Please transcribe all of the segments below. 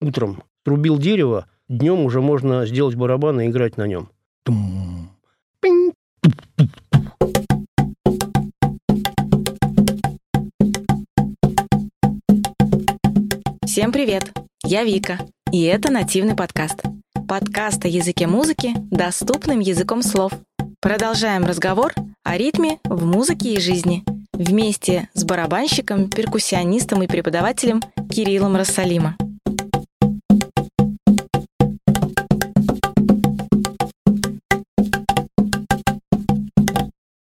утром срубил дерево, днем уже можно сделать барабан и играть на нем. Всем привет! Я Вика, и это нативный подкаст. Подкаст о языке музыки доступным языком слов. Продолжаем разговор о ритме в музыке и жизни вместе с барабанщиком, перкуссионистом и преподавателем Кириллом Рассалима.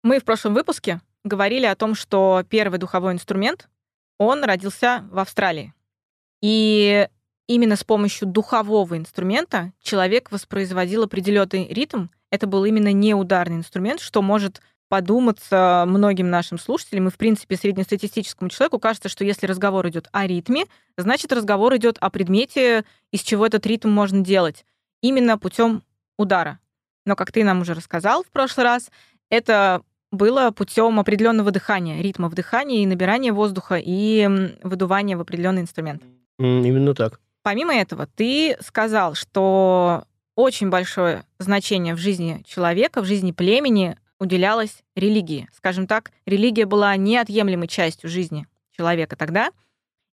Мы в прошлом выпуске говорили о том, что первый духовой инструмент, он родился в Австралии. И именно с помощью духового инструмента человек воспроизводил определенный ритм. Это был именно неударный инструмент, что может подуматься многим нашим слушателям и, в принципе, среднестатистическому человеку кажется, что если разговор идет о ритме, значит, разговор идет о предмете, из чего этот ритм можно делать. Именно путем удара. Но, как ты нам уже рассказал в прошлый раз, это было путем определенного дыхания, ритма вдыхания и набирания воздуха и выдувания в определенный инструмент. Именно так. Помимо этого, ты сказал, что очень большое значение в жизни человека, в жизни племени уделялось религии. Скажем так, религия была неотъемлемой частью жизни человека тогда.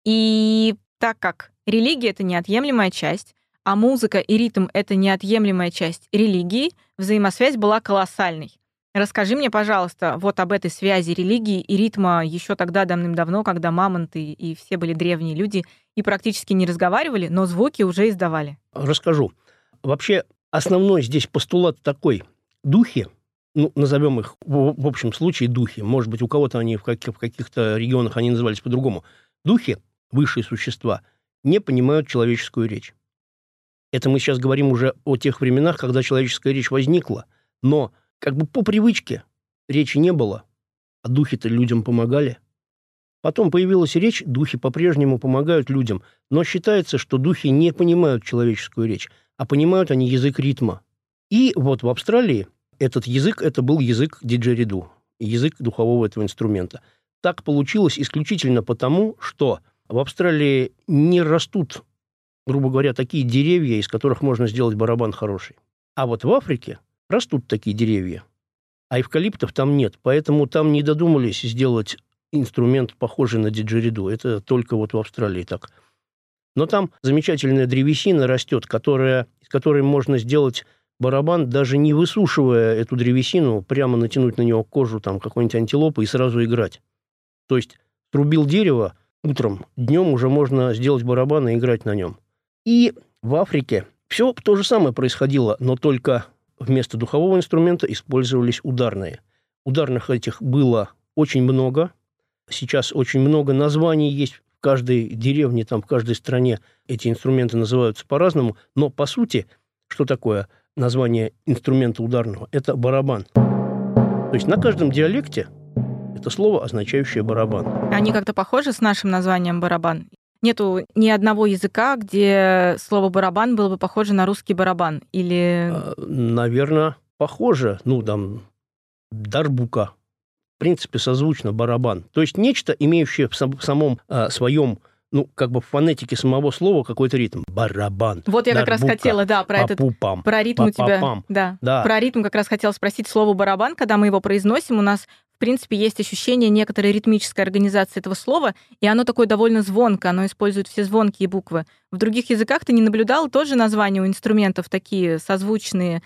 И так как религия — это неотъемлемая часть, а музыка и ритм — это неотъемлемая часть религии, взаимосвязь была колоссальной. Расскажи мне, пожалуйста, вот об этой связи религии и ритма еще тогда давным-давно, когда мамонты и все были древние люди и практически не разговаривали, но звуки уже издавали. Расскажу. Вообще, основной здесь постулат такой. Духи, ну, назовем их в, общем случае духи, может быть, у кого-то они в каких-то регионах они назывались по-другому. Духи, высшие существа, не понимают человеческую речь. Это мы сейчас говорим уже о тех временах, когда человеческая речь возникла. Но как бы по привычке речи не было, а духи-то людям помогали. Потом появилась речь, духи по-прежнему помогают людям, но считается, что духи не понимают человеческую речь, а понимают они язык ритма. И вот в Австралии этот язык, это был язык диджериду, язык духового этого инструмента. Так получилось исключительно потому, что в Австралии не растут, грубо говоря, такие деревья, из которых можно сделать барабан хороший. А вот в Африке растут такие деревья, а эвкалиптов там нет, поэтому там не додумались сделать инструмент, похожий на диджериду. Это только вот в Австралии так. Но там замечательная древесина растет, которая, из которой можно сделать барабан, даже не высушивая эту древесину, прямо натянуть на него кожу там какой-нибудь антилопы и сразу играть. То есть трубил дерево утром, днем уже можно сделать барабан и играть на нем. И в Африке все то же самое происходило, но только вместо духового инструмента использовались ударные. Ударных этих было очень много. Сейчас очень много названий есть в каждой деревне, там, в каждой стране эти инструменты называются по-разному, но по сути, что такое название инструмента ударного? Это барабан. То есть на каждом диалекте это слово, означающее барабан. Они как-то похожи с нашим названием барабан? Нету ни одного языка, где слово барабан было бы похоже на русский барабан. Или Наверное, похоже. Ну, там, дарбука. В принципе, созвучно барабан. То есть нечто, имеющее в сам- в самом а, своем, ну, как бы в фонетике самого слова какой-то ритм. Барабан. вот я как раз дарбука, хотела, да, про этот. Про ритм у тебя, да. Да. Про ритм как раз хотела спросить слово барабан, когда мы его произносим, у нас принципе есть ощущение некоторой ритмической организации этого слова, и оно такое довольно звонкое, оно использует все звонкие буквы. В других языках ты не наблюдал тоже названия у инструментов такие созвучные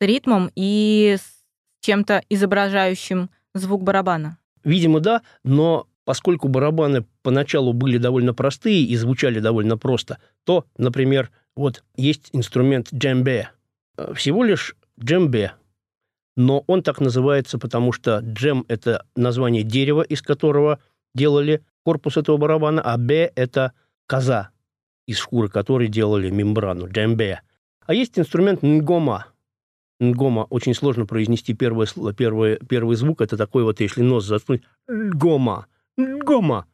с ритмом и с чем-то изображающим звук барабана? Видимо, да, но поскольку барабаны поначалу были довольно простые и звучали довольно просто, то, например, вот есть инструмент джембе. Э, Всего лишь джембе. Но он так называется, потому что джем – это название дерева, из которого делали корпус этого барабана, а бе – это коза, из шкуры которой делали мембрану, джембе. А есть инструмент нгома. Нгома очень сложно произнести первое, первое, первый звук. Это такой вот, если нос заткнуть, нгома, нгома.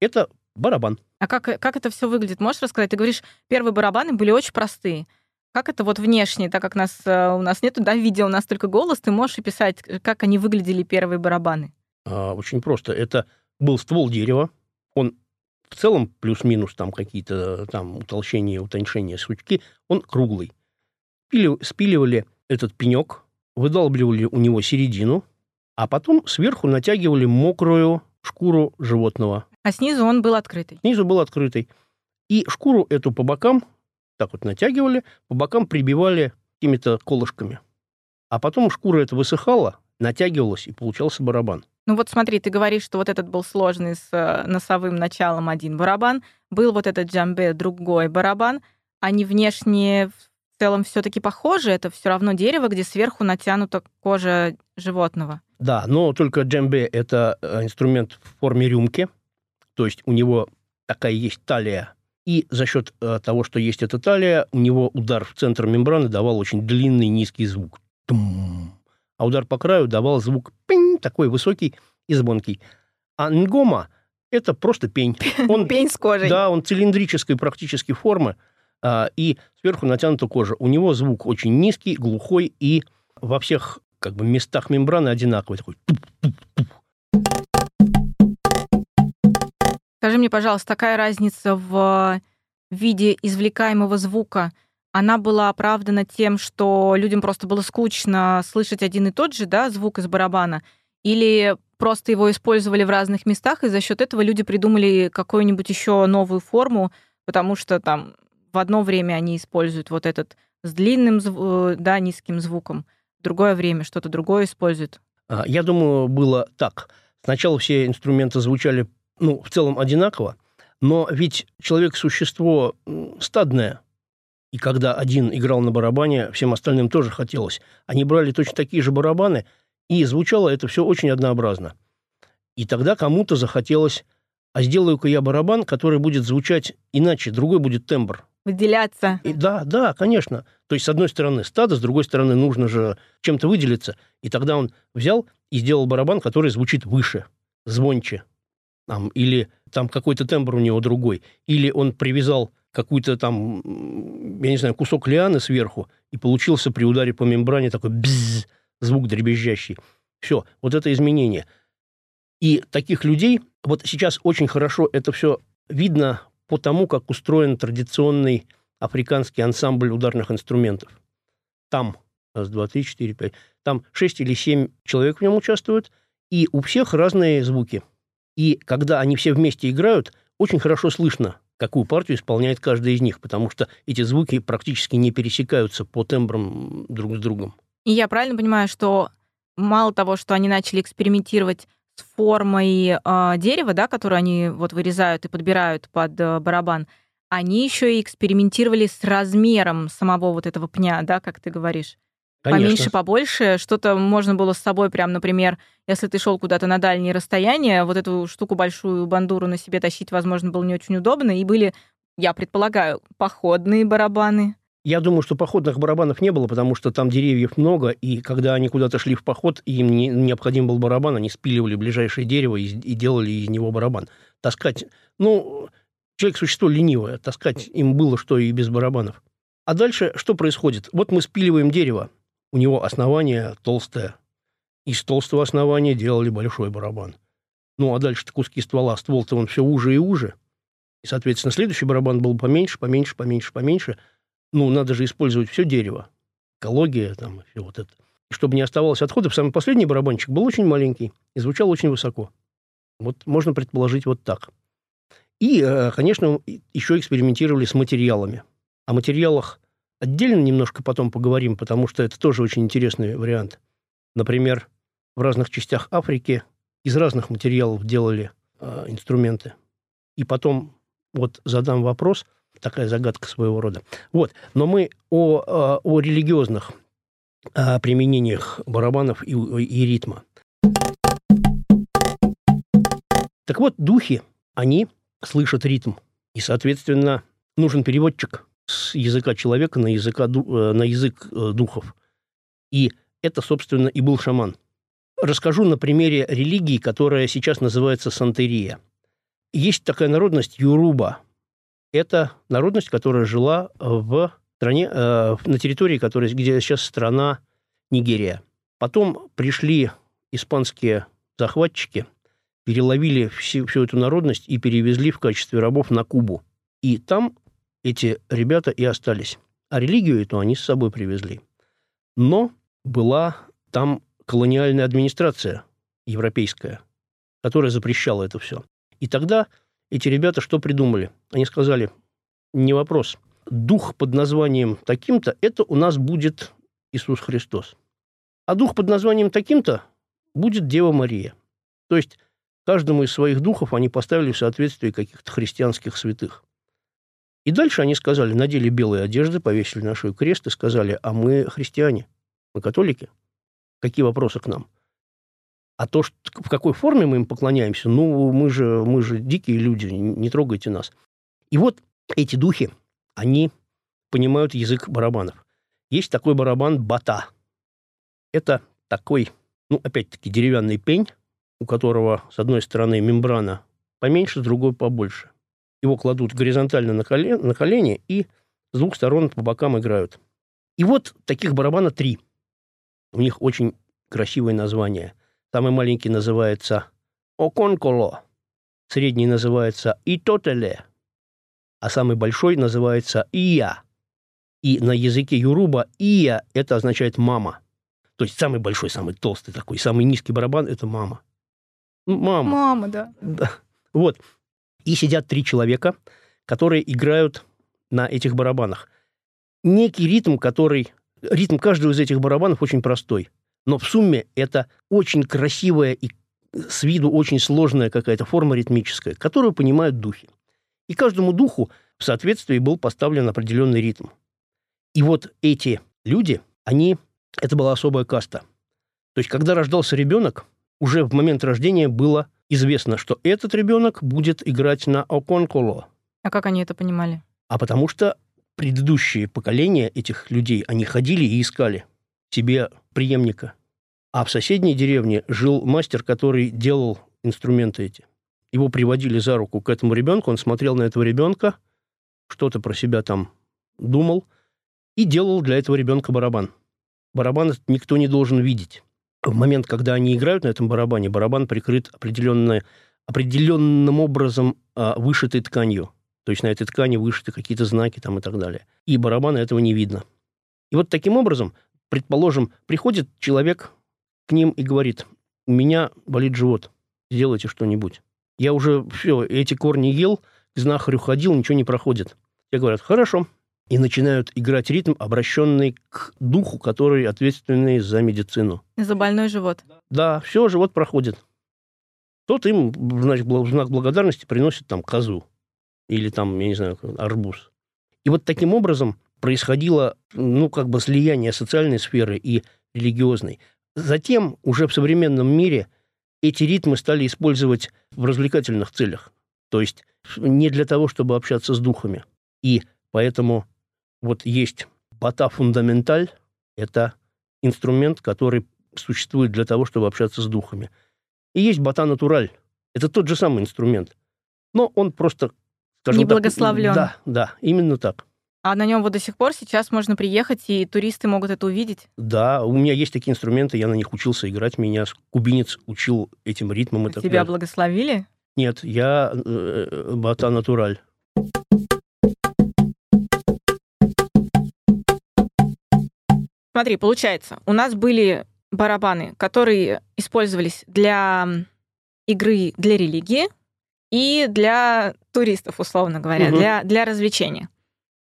Это барабан. А как, как это все выглядит? Можешь рассказать? Ты говоришь, первые барабаны были очень простые. Как это вот внешне, так как нас, э, у нас нету да, видео, у нас только голос, ты можешь описать, как они выглядели первые барабаны? А, Очень просто. Это был ствол дерева. Он в целом плюс-минус там какие-то там утолщения, утоньшения сучки, он круглый. Пили, спиливали этот пенек, выдалбливали у него середину, а потом сверху натягивали мокрую шкуру животного. А снизу он был открытый? Снизу был открытый. И шкуру эту по бокам так вот натягивали, по бокам прибивали какими-то колышками. А потом шкура эта высыхала, натягивалась, и получался барабан. Ну вот смотри, ты говоришь, что вот этот был сложный с э, носовым началом один барабан, был вот этот джамбе другой барабан. Они внешне в целом все-таки похожи, это все равно дерево, где сверху натянута кожа животного. Да, но только джембе – это э, инструмент в форме рюмки, то есть у него такая есть талия, и за счет э, того, что есть эта талия, у него удар в центр мембраны давал очень длинный низкий звук. Тум а удар по краю давал звук пень, такой высокий и звонкий. А нгома – это просто пень. Он, пень с кожей. Да, он цилиндрической практически формы, а, и сверху натянута кожа. У него звук очень низкий, глухой, и во всех как бы местах мембраны одинаковый, такой Скажи мне, пожалуйста, такая разница в виде извлекаемого звука – она была оправдана тем, что людям просто было скучно слышать один и тот же да, звук из барабана, или просто его использовали в разных местах, и за счет этого люди придумали какую-нибудь еще новую форму, потому что там в одно время они используют вот этот с длинным, э, да, низким звуком, в другое время что-то другое используют. А, я думаю, было так. Сначала все инструменты звучали, ну, в целом одинаково, но ведь человек – существо стадное – и когда один играл на барабане, всем остальным тоже хотелось. Они брали точно такие же барабаны, и звучало это все очень однообразно. И тогда кому-то захотелось, а сделаю-ка я барабан, который будет звучать иначе, другой будет тембр. Выделяться. И, да, да, конечно. То есть, с одной стороны, стадо, с другой стороны, нужно же чем-то выделиться. И тогда он взял и сделал барабан, который звучит выше, звонче. Там, или там какой-то тембр у него другой. Или он привязал какую-то там, я не знаю, кусок лианы сверху, и получился при ударе по мембране такой бзз, звук дребезжащий. Все, вот это изменение. И таких людей, вот сейчас очень хорошо это все видно по тому, как устроен традиционный африканский ансамбль ударных инструментов. Там, раз, два, три, четыре, пять, там шесть или семь человек в нем участвуют, и у всех разные звуки. И когда они все вместе играют, очень хорошо слышно, какую партию исполняет каждый из них, потому что эти звуки практически не пересекаются по тембрам друг с другом. И я правильно понимаю, что мало того, что они начали экспериментировать с формой э, дерева, да, которую они вот вырезают и подбирают под э, барабан, они еще и экспериментировали с размером самого вот этого пня, да, как ты говоришь. Конечно. Поменьше, побольше. Что-то можно было с собой прям, например, если ты шел куда-то на дальние расстояния, вот эту штуку большую бандуру на себе тащить, возможно, было не очень удобно. И были, я предполагаю, походные барабаны. Я думаю, что походных барабанов не было, потому что там деревьев много, и когда они куда-то шли в поход, им не, необходим был барабан, они спиливали ближайшее дерево и, и делали из него барабан. Таскать, ну, человек существо ленивое, таскать им было что и без барабанов. А дальше что происходит? Вот мы спиливаем дерево, у него основание толстое. Из толстого основания делали большой барабан. Ну, а дальше-то куски ствола. Ствол-то он все уже и уже. И, соответственно, следующий барабан был поменьше, поменьше, поменьше, поменьше. Ну, надо же использовать все дерево. Экология там, все вот это. И чтобы не оставалось отходов, самый последний барабанчик был очень маленький и звучал очень высоко. Вот можно предположить вот так. И, э, конечно, еще экспериментировали с материалами. О материалах Отдельно немножко потом поговорим, потому что это тоже очень интересный вариант. Например, в разных частях Африки из разных материалов делали э, инструменты. И потом вот задам вопрос, такая загадка своего рода. Вот, но мы о, о, о религиозных о применениях барабанов и, и ритма. Так вот, духи, они слышат ритм. И, соответственно, нужен переводчик с языка человека на, языка, э, на язык э, духов. И это, собственно, и был шаман. Расскажу на примере религии, которая сейчас называется сантерия. Есть такая народность Юруба. Это народность, которая жила в стране, э, на территории, которая, где сейчас страна Нигерия. Потом пришли испанские захватчики, переловили всю, всю эту народность и перевезли в качестве рабов на Кубу. И там эти ребята и остались. А религию эту они с собой привезли. Но была там колониальная администрация европейская, которая запрещала это все. И тогда эти ребята что придумали? Они сказали, не вопрос, дух под названием таким-то, это у нас будет Иисус Христос. А дух под названием таким-то будет Дева Мария. То есть каждому из своих духов они поставили в соответствии каких-то христианских святых. И дальше они сказали, надели белые одежды, повесили на шею крест и сказали, а мы христиане, мы католики. Какие вопросы к нам? А то, что, в какой форме мы им поклоняемся, ну, мы же, мы же дикие люди, не трогайте нас. И вот эти духи, они понимают язык барабанов. Есть такой барабан бата. Это такой, ну, опять-таки, деревянный пень, у которого с одной стороны мембрана поменьше, с другой побольше. Его кладут горизонтально на колени, на колени и с двух сторон по бокам играют. И вот таких барабана три. У них очень красивое название. Самый маленький называется Оконколо, средний называется Итотеле, а самый большой называется Ия. И на языке юруба Ия – это означает «мама». То есть самый большой, самый толстый такой, самый низкий барабан – это мама. Мама. Мама, да. да. Вот. И сидят три человека, которые играют на этих барабанах. Некий ритм, который... Ритм каждого из этих барабанов очень простой. Но в сумме это очень красивая и с виду очень сложная какая-то форма ритмическая, которую понимают духи. И каждому духу в соответствии был поставлен определенный ритм. И вот эти люди, они, это была особая каста. То есть, когда рождался ребенок, уже в момент рождения было известно, что этот ребенок будет играть на оконколо. А как они это понимали? А потому что предыдущие поколения этих людей, они ходили и искали себе преемника. А в соседней деревне жил мастер, который делал инструменты эти. Его приводили за руку к этому ребенку, он смотрел на этого ребенка, что-то про себя там думал и делал для этого ребенка барабан. Барабан никто не должен видеть. В момент, когда они играют на этом барабане, барабан прикрыт определенной, определенным образом а, вышитой тканью. То есть на этой ткани вышиты какие-то знаки там и так далее. И барабана этого не видно. И вот таким образом, предположим, приходит человек к ним и говорит, у меня болит живот, сделайте что-нибудь. Я уже все, эти корни ел, к знахарю ходил, ничего не проходит. Те говорят, хорошо. И начинают играть ритм, обращенный к духу, который ответственный за медицину. За больной живот. Да, все, живот проходит. Тот им, значит, в знак благодарности приносит там козу. Или там, я не знаю, арбуз. И вот таким образом происходило, ну, как бы слияние социальной сферы и религиозной. Затем уже в современном мире эти ритмы стали использовать в развлекательных целях. То есть не для того, чтобы общаться с духами. И поэтому вот есть бата фундаменталь, это инструмент, который существует для того, чтобы общаться с духами. И есть бата натураль. Это тот же самый инструмент. Но он просто, скажем Не благословлен. Так, да, да, именно так. А на нем вот до сих пор сейчас можно приехать, и туристы могут это увидеть? Да, у меня есть такие инструменты, я на них учился играть. Меня кубинец учил этим ритмом. И так Тебя далее. благословили? Нет, я э, бата натураль. Смотри, получается, у нас были барабаны, которые использовались для игры для религии и для туристов, условно говоря, угу. для, для развлечения.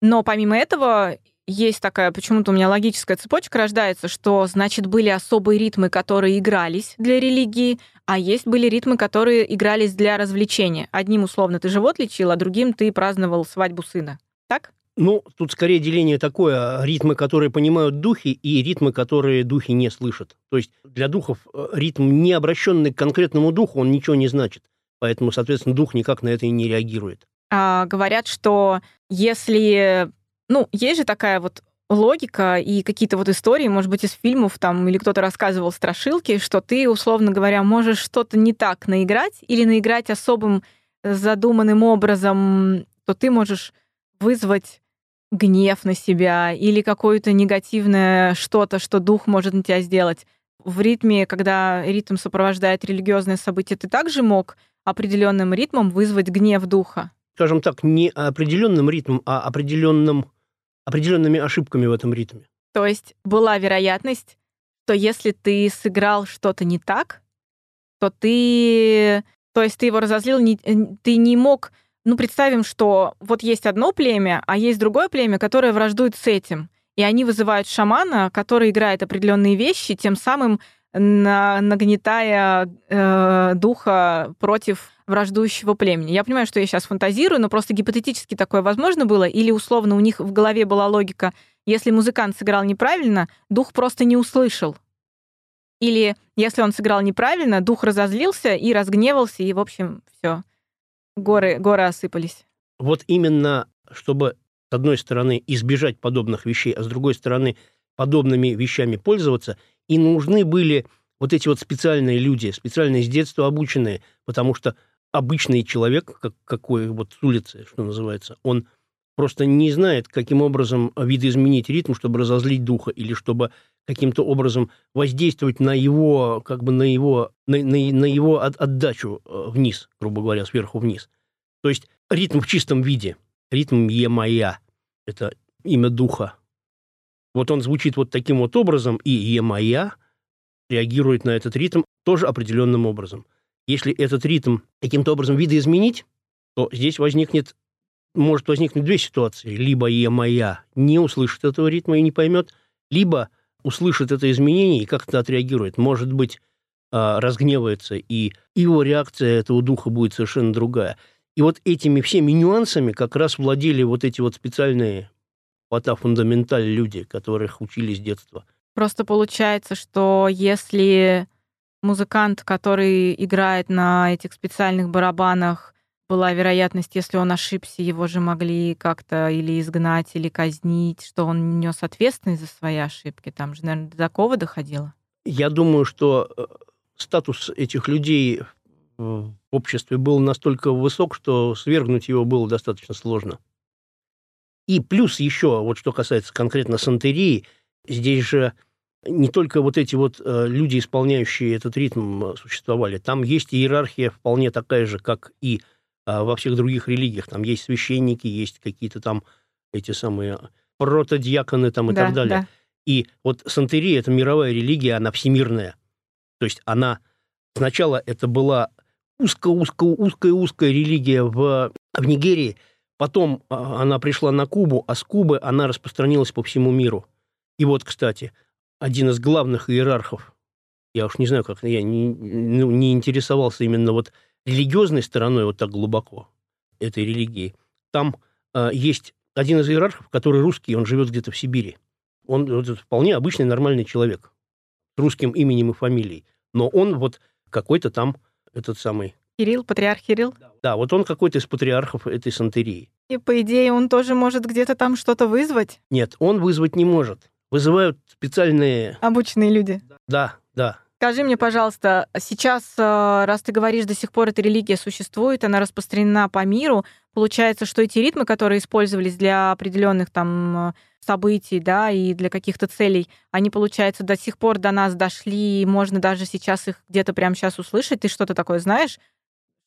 Но помимо этого есть такая, почему-то у меня логическая цепочка рождается, что, значит, были особые ритмы, которые игрались для религии, а есть были ритмы, которые игрались для развлечения. Одним, условно, ты живот лечил, а другим ты праздновал свадьбу сына. Так? Ну, тут скорее деление такое, ритмы, которые понимают духи, и ритмы, которые духи не слышат. То есть для духов э, ритм, не обращенный к конкретному духу, он ничего не значит. Поэтому, соответственно, дух никак на это и не реагирует а, говорят, что если... Ну, есть же такая вот логика и какие-то вот истории, может быть, из фильмов там, или кто-то рассказывал страшилки, что ты, условно говоря, можешь что-то не так наиграть или наиграть особым задуманным образом, то ты можешь вызвать гнев на себя или какое-то негативное что-то, что дух может на тебя сделать. в ритме, когда ритм сопровождает религиозное событие, ты также мог определенным ритмом вызвать гнев духа? Скажем так, не определенным ритмом, а определенным, определенными ошибками в этом ритме. То есть была вероятность, что если ты сыграл что-то не так, то ты... То есть ты его разозлил, не, ты не мог... Ну, представим, что вот есть одно племя, а есть другое племя, которое враждует с этим. И они вызывают шамана, который играет определенные вещи, тем самым на, нагнетая э, духа против враждующего племени. Я понимаю, что я сейчас фантазирую, но просто гипотетически такое возможно было, или условно у них в голове была логика, если музыкант сыграл неправильно, дух просто не услышал. Или если он сыграл неправильно, дух разозлился и разгневался, и, в общем, все, горы, горы осыпались. Вот именно, чтобы, с одной стороны, избежать подобных вещей, а с другой стороны, подобными вещами пользоваться, и нужны были вот эти вот специальные люди, специально с детства обученные, потому что обычный человек, как, какой вот с улицы, что называется, он просто не знает, каким образом видоизменить ритм, чтобы разозлить духа, или чтобы каким-то образом воздействовать на его, как бы на его, на, на, на его от, отдачу э, вниз, грубо говоря, сверху вниз. То есть ритм в чистом виде, ритм Е-моя, это имя духа. Вот он звучит вот таким вот образом, и Е-моя реагирует на этот ритм тоже определенным образом. Если этот ритм каким-то образом видоизменить, то здесь возникнет может возникнуть две ситуации. Либо Е моя не услышит этого ритма и не поймет, либо услышит это изменение и как-то отреагирует. Может быть, а, разгневается, и его реакция этого духа будет совершенно другая. И вот этими всеми нюансами как раз владели вот эти вот специальные пота люди, которых учили с детства. Просто получается, что если музыкант, который играет на этих специальных барабанах, была вероятность, если он ошибся, его же могли как-то или изгнать, или казнить, что он нес ответственность за свои ошибки. Там же, наверное, до такого доходило. Я думаю, что э, статус этих людей в обществе был настолько высок, что свергнуть его было достаточно сложно. И плюс еще, вот что касается конкретно сантерии, здесь же не только вот эти вот э, люди, исполняющие этот ритм, существовали. Там есть иерархия вполне такая же, как и а во всех других религиях. Там есть священники, есть какие-то там эти самые протодиаконы там и да, так далее. Да. И вот сантерия – это мировая религия, она всемирная. То есть она сначала это была узко-узко-узкая-узкая религия в, в Нигерии, потом а, она пришла на Кубу, а с Кубы она распространилась по всему миру. И вот, кстати, один из главных иерархов, я уж не знаю, как я не, ну, не интересовался именно вот религиозной стороной вот так глубоко этой религии, там э, есть один из иерархов, который русский, он живет где-то в Сибири. Он вот, вполне обычный нормальный человек с русским именем и фамилией. Но он вот какой-то там этот самый... Кирилл, патриарх Кирилл? Да, вот он какой-то из патриархов этой сантерии. И, по идее, он тоже может где-то там что-то вызвать? Нет, он вызвать не может. Вызывают специальные... Обученные люди? Да, да. Скажи мне, пожалуйста, сейчас, э, раз ты говоришь, до сих пор эта религия существует, она распространена по миру, получается, что эти ритмы, которые использовались для определенных там э, событий, да, и для каких-то целей, они, получается, до сих пор до нас дошли, и можно даже сейчас их где-то прямо сейчас услышать. Ты что-то такое знаешь?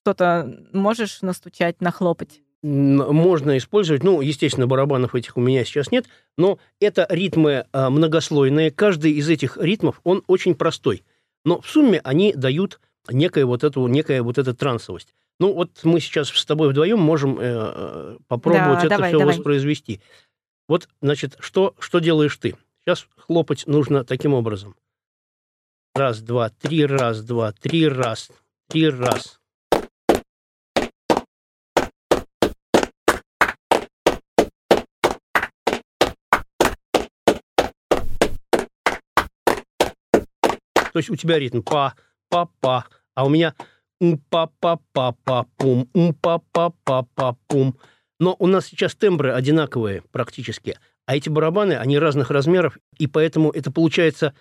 Что-то можешь настучать, нахлопать? Можно использовать, ну, естественно, барабанов этих у меня сейчас нет, но это ритмы э, многослойные. Каждый из этих ритмов, он очень простой. Но в сумме они дают некое вот эту, некая вот эта трансовость. Ну, вот мы сейчас с тобой вдвоем можем э, э попробовать да, это давай, все давай. воспроизвести. Вот, значит, что, что делаешь ты? Сейчас хлопать нужно таким образом. Раз, два, три, раз, два, три, раз, три, раз. То есть у тебя ритм па, па, па, а у меня па, па, па, па, пум, па, па, па, па, пум. Но у нас сейчас тембры одинаковые практически, а эти барабаны, они разных размеров, и поэтому это получается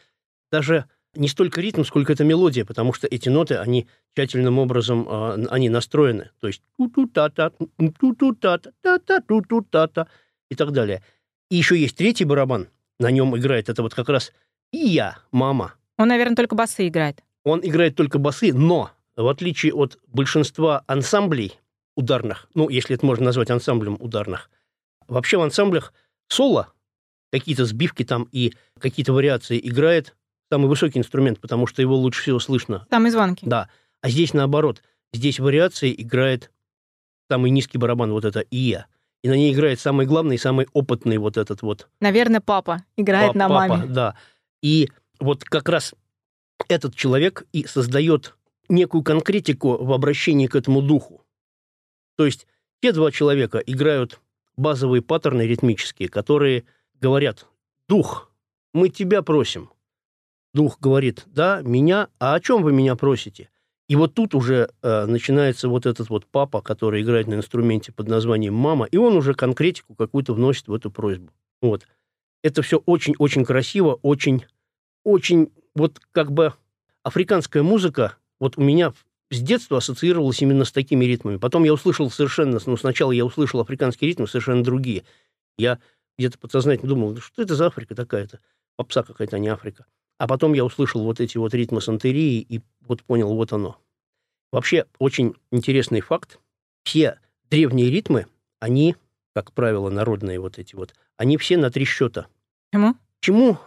даже не столько ритм, сколько это мелодия, потому что эти ноты, они тщательным образом, э, они настроены. То есть ту-ту-та-та, ту-ту-та-та, та-та, ту-ту-та-та и так далее. И еще есть третий барабан, на нем играет это вот как раз и я, мама. Он, наверное, только басы играет. Он играет только басы, но в отличие от большинства ансамблей ударных, ну, если это можно назвать ансамблем ударных, вообще в ансамблях соло, какие-то сбивки там и какие-то вариации играет самый высокий инструмент, потому что его лучше всего слышно. Самый звонкий. Да. А здесь наоборот. Здесь вариации играет самый низкий барабан, вот это ИЯ. И на ней играет самый главный, самый опытный вот этот вот. Наверное, папа играет папа, на маме. да. И вот как раз этот человек и создает некую конкретику в обращении к этому духу. То есть те два человека играют базовые паттерны ритмические, которые говорят, дух, мы тебя просим. Дух говорит, да, меня, а о чем вы меня просите? И вот тут уже э, начинается вот этот вот папа, который играет на инструменте под названием «мама», и он уже конкретику какую-то вносит в эту просьбу. Вот. Это все очень-очень красиво, очень, очень, вот как бы африканская музыка, вот у меня с детства ассоциировалась именно с такими ритмами. Потом я услышал совершенно, ну, сначала я услышал африканские ритмы совершенно другие. Я где-то подсознательно думал, что это за Африка такая-то? Попса какая-то, а не Африка. А потом я услышал вот эти вот ритмы сантерии и вот понял, вот оно. Вообще, очень интересный факт. Все древние ритмы, они, как правило, народные вот эти вот, они все на три счета. Почему? Почему?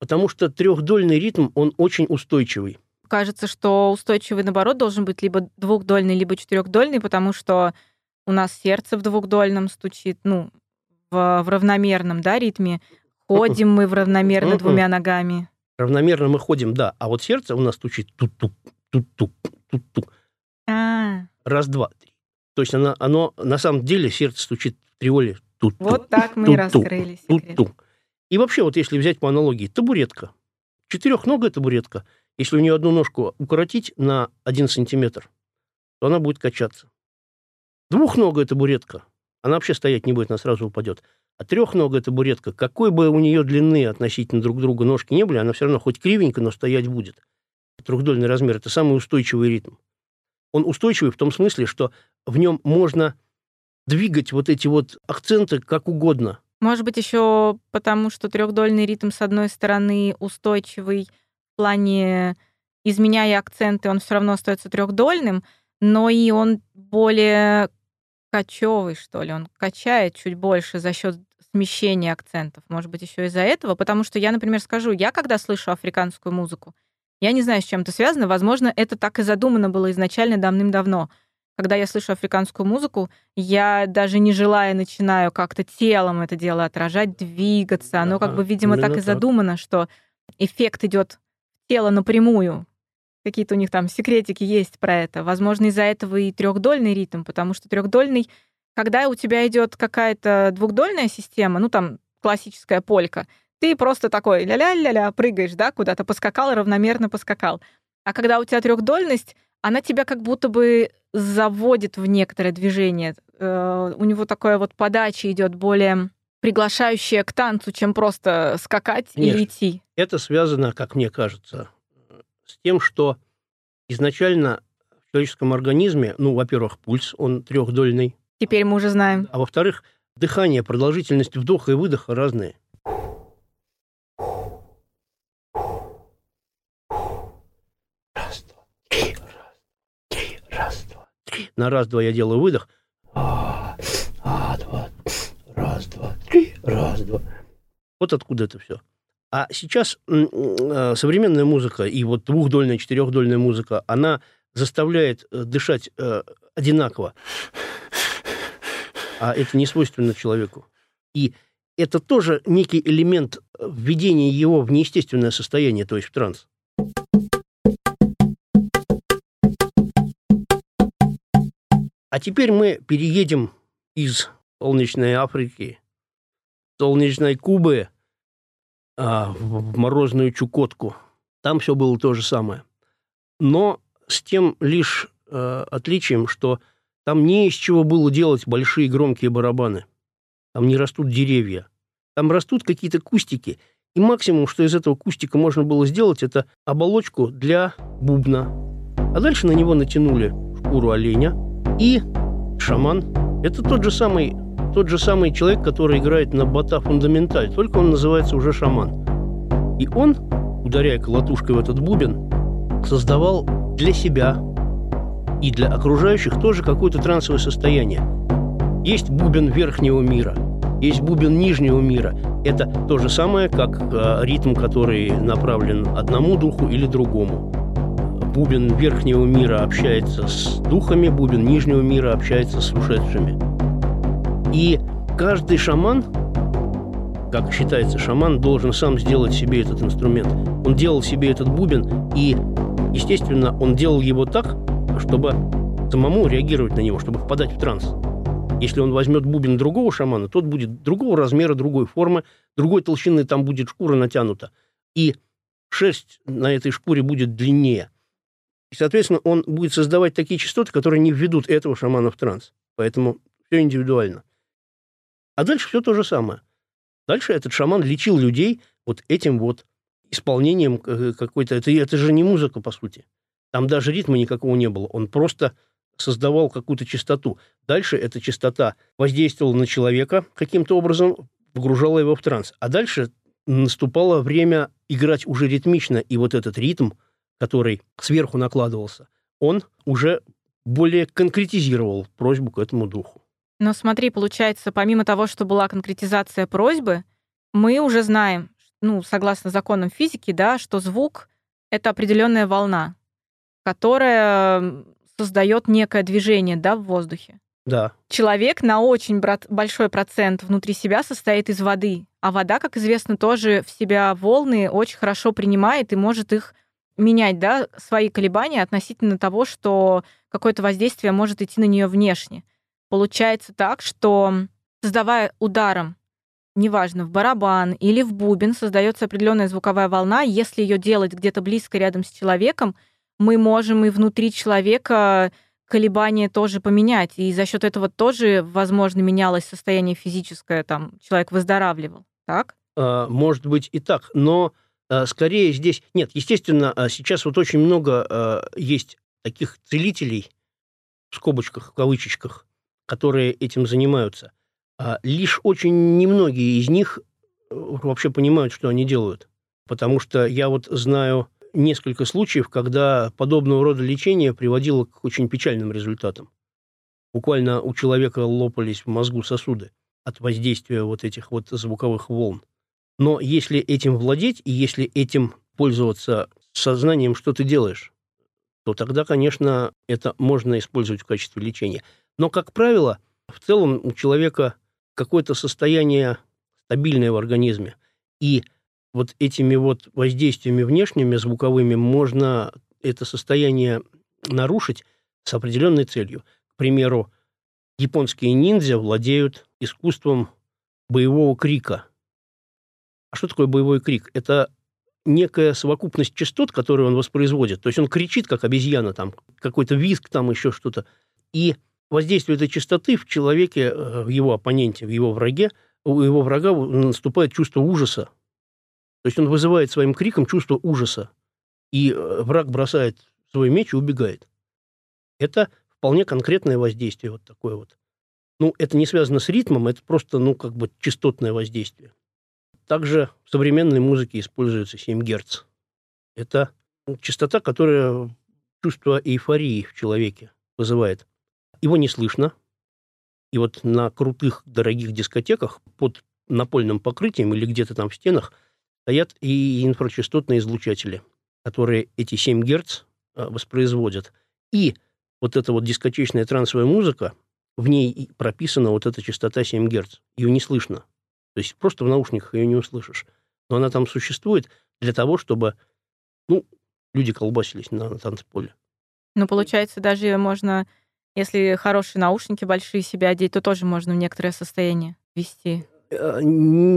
Потому что трехдольный ритм, он очень устойчивый. Кажется, что устойчивый, наоборот, должен быть либо двухдольный, либо четырехдольный, потому что у нас сердце в двухдольном стучит, ну, в, в равномерном, да, ритме. Ходим мы в равномерно двумя ногами. Равномерно мы ходим, да, а вот сердце у нас стучит тут-тук, тут-тук, тут-тук. А, Раз, два, три. То есть оно, оно на самом деле сердце стучит в триоле тут вот так мы и тут-тук, раскрыли секрет. И вообще, вот если взять по аналогии, табуретка. Четырехногая табуретка. Если у нее одну ножку укоротить на один сантиметр, то она будет качаться. Двухногая табуретка. Она вообще стоять не будет, она сразу упадет. А трехногая табуретка, какой бы у нее длины относительно друг друга ножки не были, она все равно хоть кривенько, но стоять будет. Трехдольный размер – это самый устойчивый ритм. Он устойчивый в том смысле, что в нем можно двигать вот эти вот акценты как угодно. Может быть, еще потому, что трехдольный ритм, с одной стороны, устойчивый в плане изменяя акценты, он все равно остается трехдольным, но и он более кочевый, что ли. Он качает чуть больше за счет смещения акцентов. Может быть, еще из-за этого. Потому что я, например, скажу, я когда слышу африканскую музыку, я не знаю, с чем это связано. Возможно, это так и задумано было изначально давным-давно. Когда я слышу африканскую музыку, я даже не желая начинаю как-то телом это дело отражать, двигаться. Оно как бы, видимо, так и задумано, что эффект идет тело напрямую. Какие-то у них там секретики есть про это. Возможно, из-за этого и трехдольный ритм, потому что трехдольный, когда у тебя идет какая-то двухдольная система, ну там классическая полька, ты просто такой ля-ля-ля-ля прыгаешь, да, куда-то поскакал, равномерно поскакал. А когда у тебя трехдольность, она тебя как будто бы заводит в некоторое движение. Э, У него такая вот подача идет более приглашающая к танцу, чем просто скакать или Конечно. идти. Это связано, как мне кажется, с тем, что изначально в человеческом организме, ну, во-первых, пульс, он трехдольный, Теперь мы уже знаем. а во-вторых, дыхание, продолжительность вдоха и выдоха разные. Раз, два, три, раз, три, раз, два, три. На раз, два я делаю выдох. А, а, два, раз, два, три, раз, два. Вот откуда это все. А сейчас э, современная музыка и вот двухдольная, четырехдольная музыка, она заставляет э, дышать э, одинаково. А это не свойственно человеку. И это тоже некий элемент введения его в неестественное состояние, то есть в транс. А теперь мы переедем из солнечной Африки, солнечной Кубы а, в морозную Чукотку. Там все было то же самое. Но с тем лишь э, отличием, что там не из чего было делать большие громкие барабаны. Там не растут деревья. Там растут какие-то кустики. И максимум, что из этого кустика можно было сделать, это оболочку для бубна. А дальше на него натянули шкуру оленя. И шаман – это тот же самый, тот же самый человек, который играет на бота фундаменталь, только он называется уже шаман. И он ударяя колотушкой в этот бубен, создавал для себя и для окружающих тоже какое-то трансовое состояние. Есть бубен верхнего мира, есть бубен нижнего мира. Это то же самое, как э, ритм, который направлен одному духу или другому. Бубен верхнего мира общается с духами, бубен нижнего мира общается с ушедшими. И каждый шаман, как считается, шаман должен сам сделать себе этот инструмент. Он делал себе этот бубен, и, естественно, он делал его так, чтобы самому реагировать на него, чтобы впадать в транс. Если он возьмет бубен другого шамана, тот будет другого размера, другой формы, другой толщины, там будет шкура натянута. И шерсть на этой шкуре будет длиннее. И, соответственно, он будет создавать такие частоты, которые не введут этого шамана в транс. Поэтому все индивидуально. А дальше все то же самое. Дальше этот шаман лечил людей вот этим вот исполнением э, какой-то... Это, это же не музыка, по сути. Там даже ритма никакого не было. Он просто создавал какую-то частоту. Дальше эта частота воздействовала на человека каким-то образом, погружала его в транс. А дальше наступало время играть уже ритмично, и вот этот ритм, который сверху накладывался, он уже более конкретизировал просьбу к этому духу. Но смотри, получается, помимо того, что была конкретизация просьбы, мы уже знаем, ну, согласно законам физики, да, что звук — это определенная волна, которая создает некое движение да, в воздухе. Да. Человек на очень большой процент внутри себя состоит из воды, а вода, как известно, тоже в себя волны очень хорошо принимает и может их менять, да, свои колебания относительно того, что какое-то воздействие может идти на нее внешне. Получается так, что создавая ударом, неважно, в барабан или в бубен, создается определенная звуковая волна. Если ее делать где-то близко рядом с человеком, мы можем и внутри человека колебания тоже поменять. И за счет этого тоже, возможно, менялось состояние физическое, там, человек выздоравливал. Так? А, может быть и так, но скорее здесь... Нет, естественно, а, сейчас вот очень много есть таких целителей, в скобочках, в кавычечках, которые этим занимаются. Лишь очень немногие из них э, вообще понимают, что они делают. Потому что я вот знаю несколько случаев, когда подобного рода лечение приводило к очень печальным результатам. Буквально у человека лопались в мозгу сосуды от воздействия вот этих вот звуковых волн. Но если этим владеть и если этим пользоваться сознанием, что ты делаешь, то тогда, конечно, это можно использовать в качестве лечения. Но, как правило, в целом у человека какое-то состояние стабильное в организме. И вот этими вот воздействиями внешними, звуковыми, можно это состояние нарушить с определенной целью. К примеру, японские ниндзя владеют искусством боевого крика. А что такое боевой крик? Это некая совокупность частот, которые он воспроизводит. То есть он кричит, как обезьяна, там, какой-то визг, там еще что-то. И воздействие этой частоты в человеке, э, в его оппоненте, в его враге, у его врага наступает чувство ужаса, то есть он вызывает своим криком чувство ужаса, и э, враг бросает свой меч и убегает. Это вполне конкретное воздействие вот такое вот. Ну, это не связано с ритмом, это просто, ну, как бы частотное воздействие. Также в современной музыке используется 7 Гц. Это частота, которая чувство эйфории в человеке вызывает. Его не слышно. И вот на крутых, дорогих дискотеках под напольным покрытием или где-то там в стенах – стоят и инфрачастотные излучатели, которые эти 7 Гц э, воспроизводят. И вот эта вот дискотечная трансовая музыка, в ней прописана вот эта частота 7 Гц. Ее не слышно. То есть просто в наушниках ее не услышишь. Но она там существует для того, чтобы ну, люди колбасились на, на танцполе. Ну, получается, даже можно, если хорошие наушники большие себе одеть, то тоже можно в некоторое состояние ввести. Э,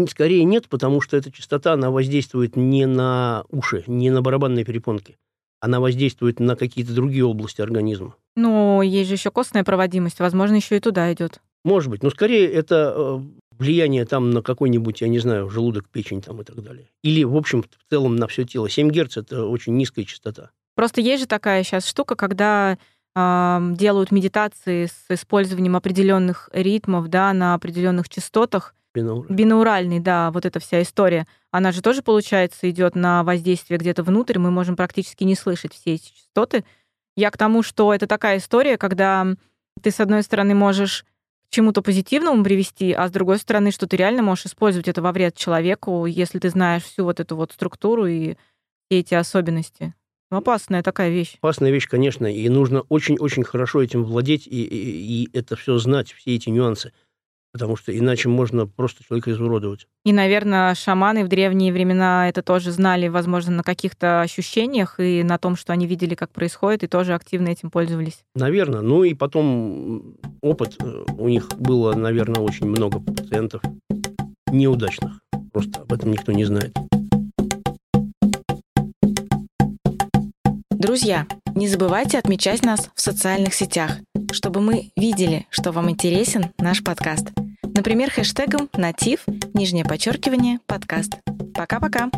скорее нет, потому что эта частота, она воздействует не на уши, не на барабанные перепонки. Она воздействует на какие-то другие области организма. Ну, есть же еще костная проводимость, возможно, еще и туда идет. Может быть, но скорее это э, влияние там на какой-нибудь, я не знаю, желудок, печень там и так далее. Или, в общем, в целом на все тело. 7 Гц – это очень низкая частота. Просто есть же такая сейчас штука, когда э, делают медитации с использованием определенных ритмов, да, на определенных частотах, Бинауральный. бинауральный, да, вот эта вся история, она же тоже, получается, идет на воздействие где-то внутрь, мы можем практически не слышать все эти частоты. Я к тому, что это такая история, когда ты, с одной стороны, можешь чему-то позитивному привести, а с другой стороны, что ты реально можешь использовать это во вред человеку, если ты знаешь всю вот эту вот структуру и эти особенности. Ну, опасная такая вещь. Опасная вещь, конечно, и нужно очень-очень хорошо этим владеть и, и, и это все знать, все эти нюансы, потому что иначе можно просто человека изуродовать. И, наверное, шаманы в древние времена это тоже знали, возможно, на каких-то ощущениях и на том, что они видели, как происходит, и тоже активно этим пользовались. Наверное. Ну и потом опыт. э, У них было, наверное, очень много пациентов неудачных. Просто об этом никто не знает. Друзья, не забывайте отмечать нас в социальных сетях, чтобы мы видели, что вам интересен наш подкаст. Например, хэштегом «Натив», нижнее подчеркивание, подкаст. Пока-пока!